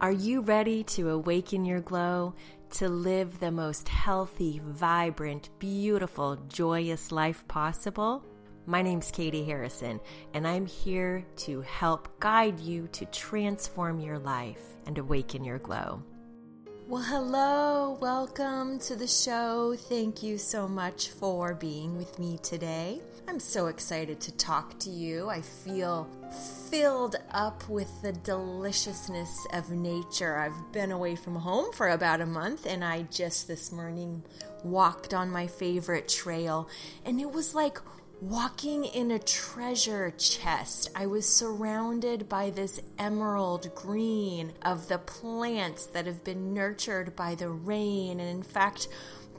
Are you ready to awaken your glow, to live the most healthy, vibrant, beautiful, joyous life possible? My name's Katie Harrison, and I'm here to help guide you to transform your life and awaken your glow. Well, hello, welcome to the show. Thank you so much for being with me today. I'm so excited to talk to you. I feel filled up with the deliciousness of nature. I've been away from home for about a month and I just this morning walked on my favorite trail and it was like walking in a treasure chest. I was surrounded by this emerald green of the plants that have been nurtured by the rain and in fact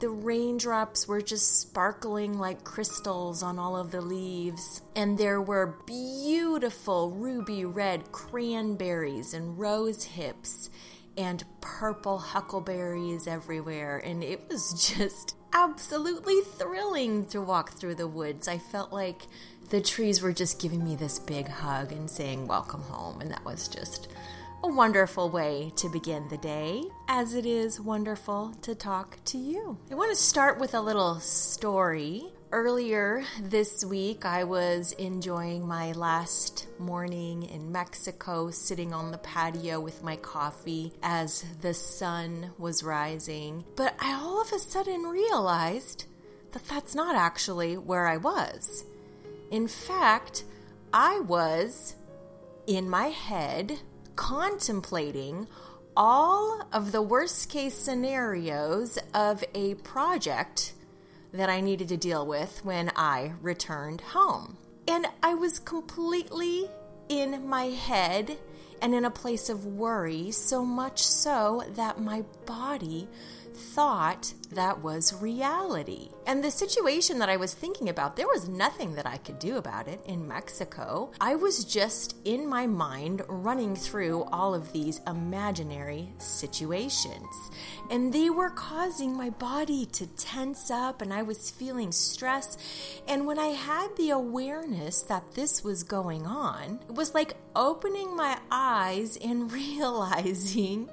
the raindrops were just sparkling like crystals on all of the leaves. And there were beautiful ruby red cranberries and rose hips and purple huckleberries everywhere. And it was just absolutely thrilling to walk through the woods. I felt like the trees were just giving me this big hug and saying, Welcome home. And that was just a wonderful way to begin the day, as it is wonderful to talk to you. I want to start with a little story. Earlier this week, I was enjoying my last morning in Mexico, sitting on the patio with my coffee as the sun was rising. But I all of a sudden realized that that's not actually where I was. In fact, I was in my head contemplating all of the worst case scenarios of a project that I needed to deal with when I returned home. And I was completely in my head and in a place of worry, so much so that my body thought that was reality. And the situation that I was thinking about, there was nothing that I could do about it in Mexico. I was just in my mind running through all of these imaginary situations. And they were causing my body to tense up, and I was feeling stress. And when I had the awareness that this was going on, it was like opening my eyes and realizing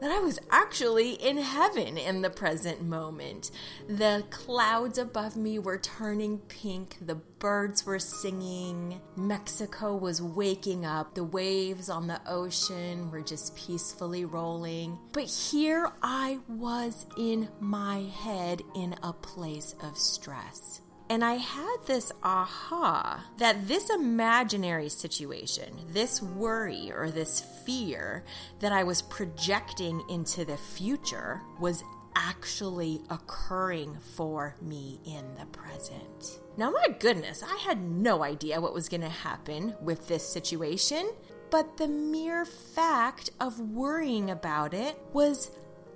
that I was actually in heaven in the present moment. The clouds above me were turning pink, the birds were singing, Mexico was waking up, the waves on the ocean were just peacefully rolling. But here I was in my head in a place of stress. And I had this aha that this imaginary situation, this worry or this fear that I was projecting into the future was actually occurring for me in the present. Now, my goodness, I had no idea what was going to happen with this situation, but the mere fact of worrying about it was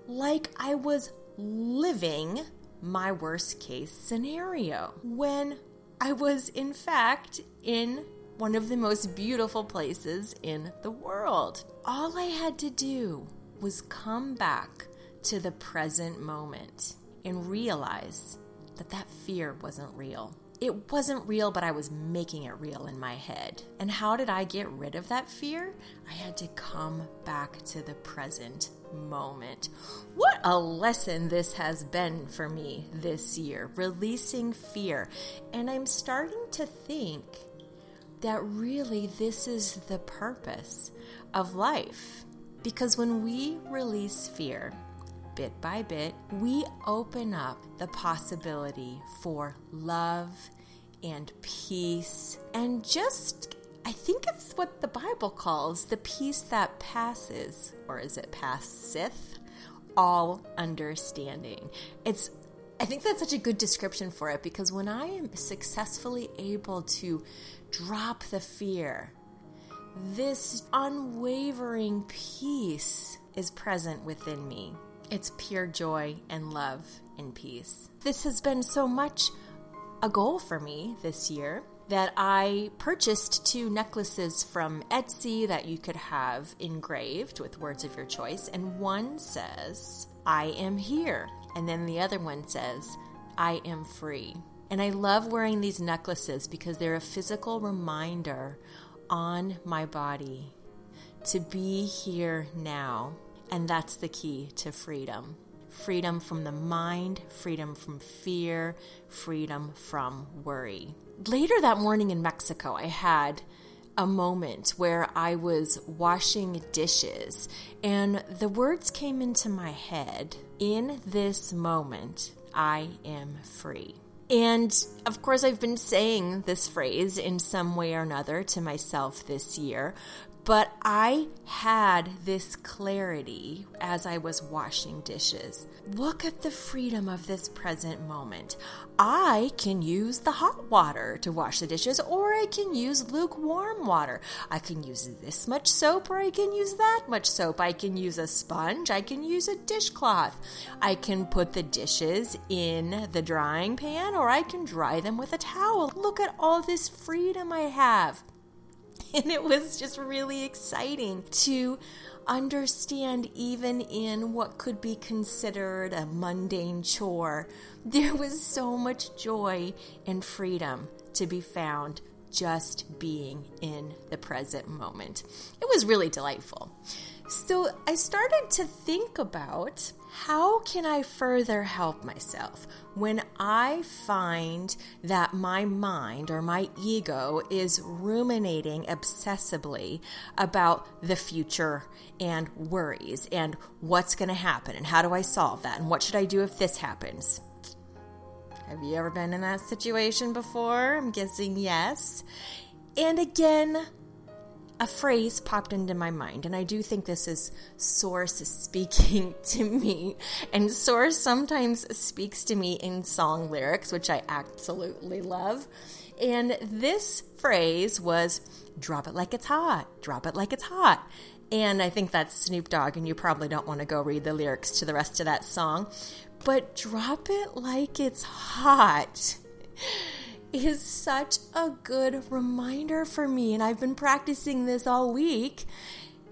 like I was living my worst case scenario when I was, in fact, in one of the most beautiful places in the world. All I had to do was come back to the present moment and realize that that fear wasn't real. It wasn't real, but I was making it real in my head. And how did I get rid of that fear? I had to come back to the present moment. What a lesson this has been for me this year, releasing fear. And I'm starting to think that really this is the purpose of life. Because when we release fear, bit by bit, we open up the possibility for love and peace and just I think it's what the Bible calls the peace that passes, or is it passeth, all understanding. It's I think that's such a good description for it because when I am successfully able to drop the fear, this unwavering peace is present within me. It's pure joy and love and peace. This has been so much a goal for me this year that I purchased two necklaces from Etsy that you could have engraved with words of your choice. And one says, I am here. And then the other one says, I am free. And I love wearing these necklaces because they're a physical reminder on my body to be here now. And that's the key to freedom freedom from the mind, freedom from fear, freedom from worry. Later that morning in Mexico, I had a moment where I was washing dishes and the words came into my head In this moment, I am free. And of course, I've been saying this phrase in some way or another to myself this year, but I had this clarity as I was washing dishes. Look at the freedom of this present moment. I can use the hot water to wash the dishes, or I can use lukewarm water. I can use this much soap, or I can use that much soap. I can use a sponge, I can use a dishcloth. I can put the dishes in the drying pan, or I can dry them with a towel. Look at all this freedom I have. And it was just really exciting to understand, even in what could be considered a mundane chore, there was so much joy and freedom to be found just being in the present moment. It was really delightful. So I started to think about how can I further help myself when I find that my mind or my ego is ruminating obsessively about the future and worries and what's going to happen and how do I solve that and what should I do if this happens? Have you ever been in that situation before? I'm guessing yes. And again, a phrase popped into my mind, and I do think this is Source speaking to me. And Source sometimes speaks to me in song lyrics, which I absolutely love. And this phrase was drop it like it's hot, drop it like it's hot. And I think that's Snoop Dogg, and you probably don't want to go read the lyrics to the rest of that song. But drop it like it's hot is such a good reminder for me. And I've been practicing this all week.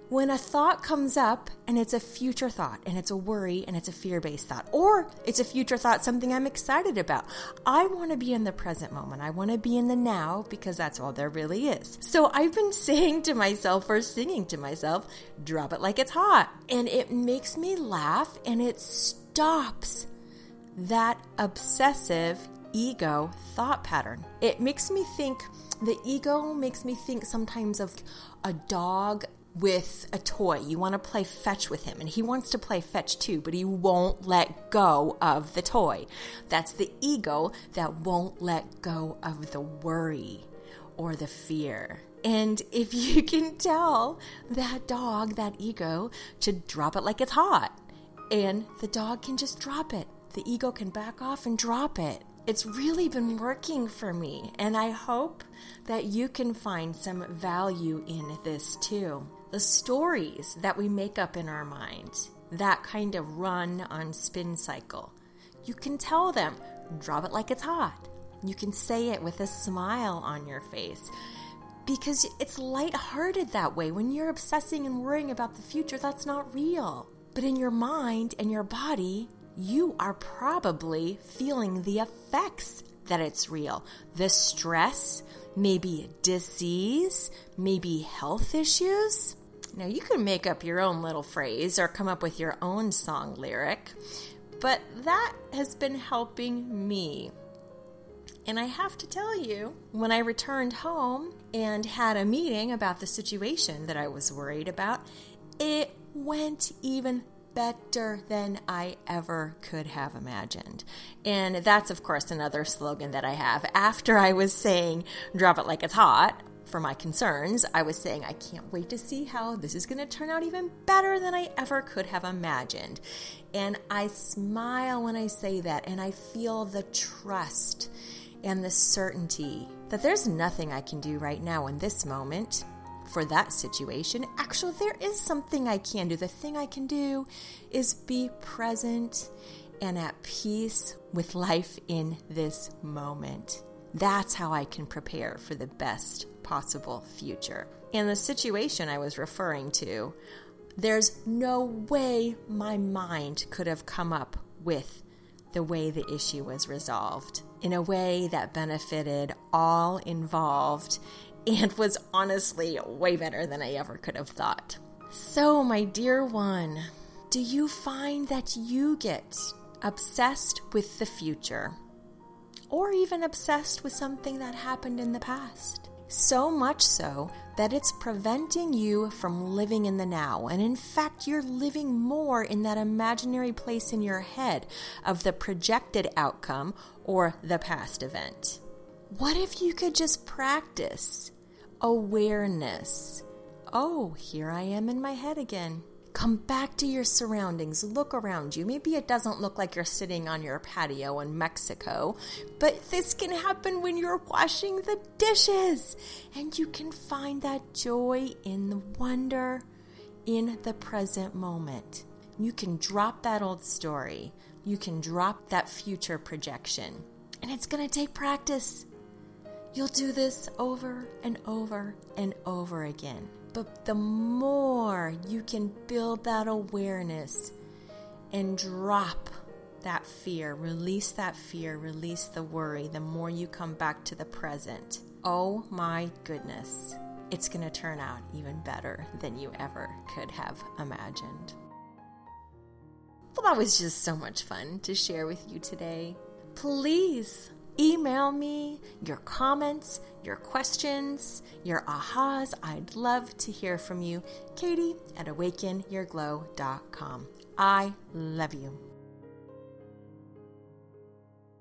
When a thought comes up and it's a future thought and it's a worry and it's a fear based thought, or it's a future thought, something I'm excited about, I want to be in the present moment. I want to be in the now because that's all there really is. So I've been saying to myself or singing to myself, drop it like it's hot. And it makes me laugh and it stops that obsessive ego thought pattern. It makes me think, the ego makes me think sometimes of a dog with a toy. You want to play fetch with him, and he wants to play fetch too, but he won't let go of the toy. That's the ego that won't let go of the worry or the fear. And if you can tell that dog, that ego, to drop it like it's hot, and the dog can just drop it, the ego can back off and drop it it's really been working for me, and I hope that you can find some value in this too. The stories that we make up in our mind, that kind of run on spin cycle, you can tell them, drop it like it's hot. You can say it with a smile on your face because it's lighthearted that way. When you're obsessing and worrying about the future, that's not real. But in your mind and your body, you are probably feeling the effects that it's real. The stress, maybe disease, maybe health issues. Now, you can make up your own little phrase or come up with your own song lyric, but that has been helping me. And I have to tell you, when I returned home and had a meeting about the situation that I was worried about, it went even better than I ever could have imagined. And that's, of course, another slogan that I have. After I was saying, drop it like it's hot, for my concerns, I was saying, I can't wait to see how this is going to turn out even better than I ever could have imagined. And I smile when I say that, and I feel the trust and the certainty that there's nothing I can do right now in this moment for that situation, actually, there is something I can do. The thing I can do is be present and at peace with life in this moment. That's how I can prepare for the best possible future. In the situation I was referring to, there's no way my mind could have come up with the way the issue was resolved in a way that benefited all involved and was honestly way better than I ever could have thought. So, my dear one, do you find that you get obsessed with the future? Or even obsessed with something that happened in the past? So much so that it's preventing you from living in the now. And in fact, you're living more in that imaginary place in your head of the projected outcome or the past event. What if you could just practice awareness? Oh, here I am in my head again. Come back to your surroundings. Look around you. Maybe it doesn't look like you're sitting on your patio in Mexico, but this can happen when you're washing the dishes. And you can find that joy in the wonder in the present moment. You can drop that old story. You can drop that future projection. And it's going to take practice. You'll do this over and over and over again. But the more you can build that awareness and drop that fear, release that fear, release the worry, the more you come back to the present. Oh my goodness, it's going to turn out even better than you ever could have imagined. Well, that was just so much fun to share with you today. Please email me your comments, your questions, your ahas. I'd love to hear from you. Katie at awakenyourglow.com. I love you.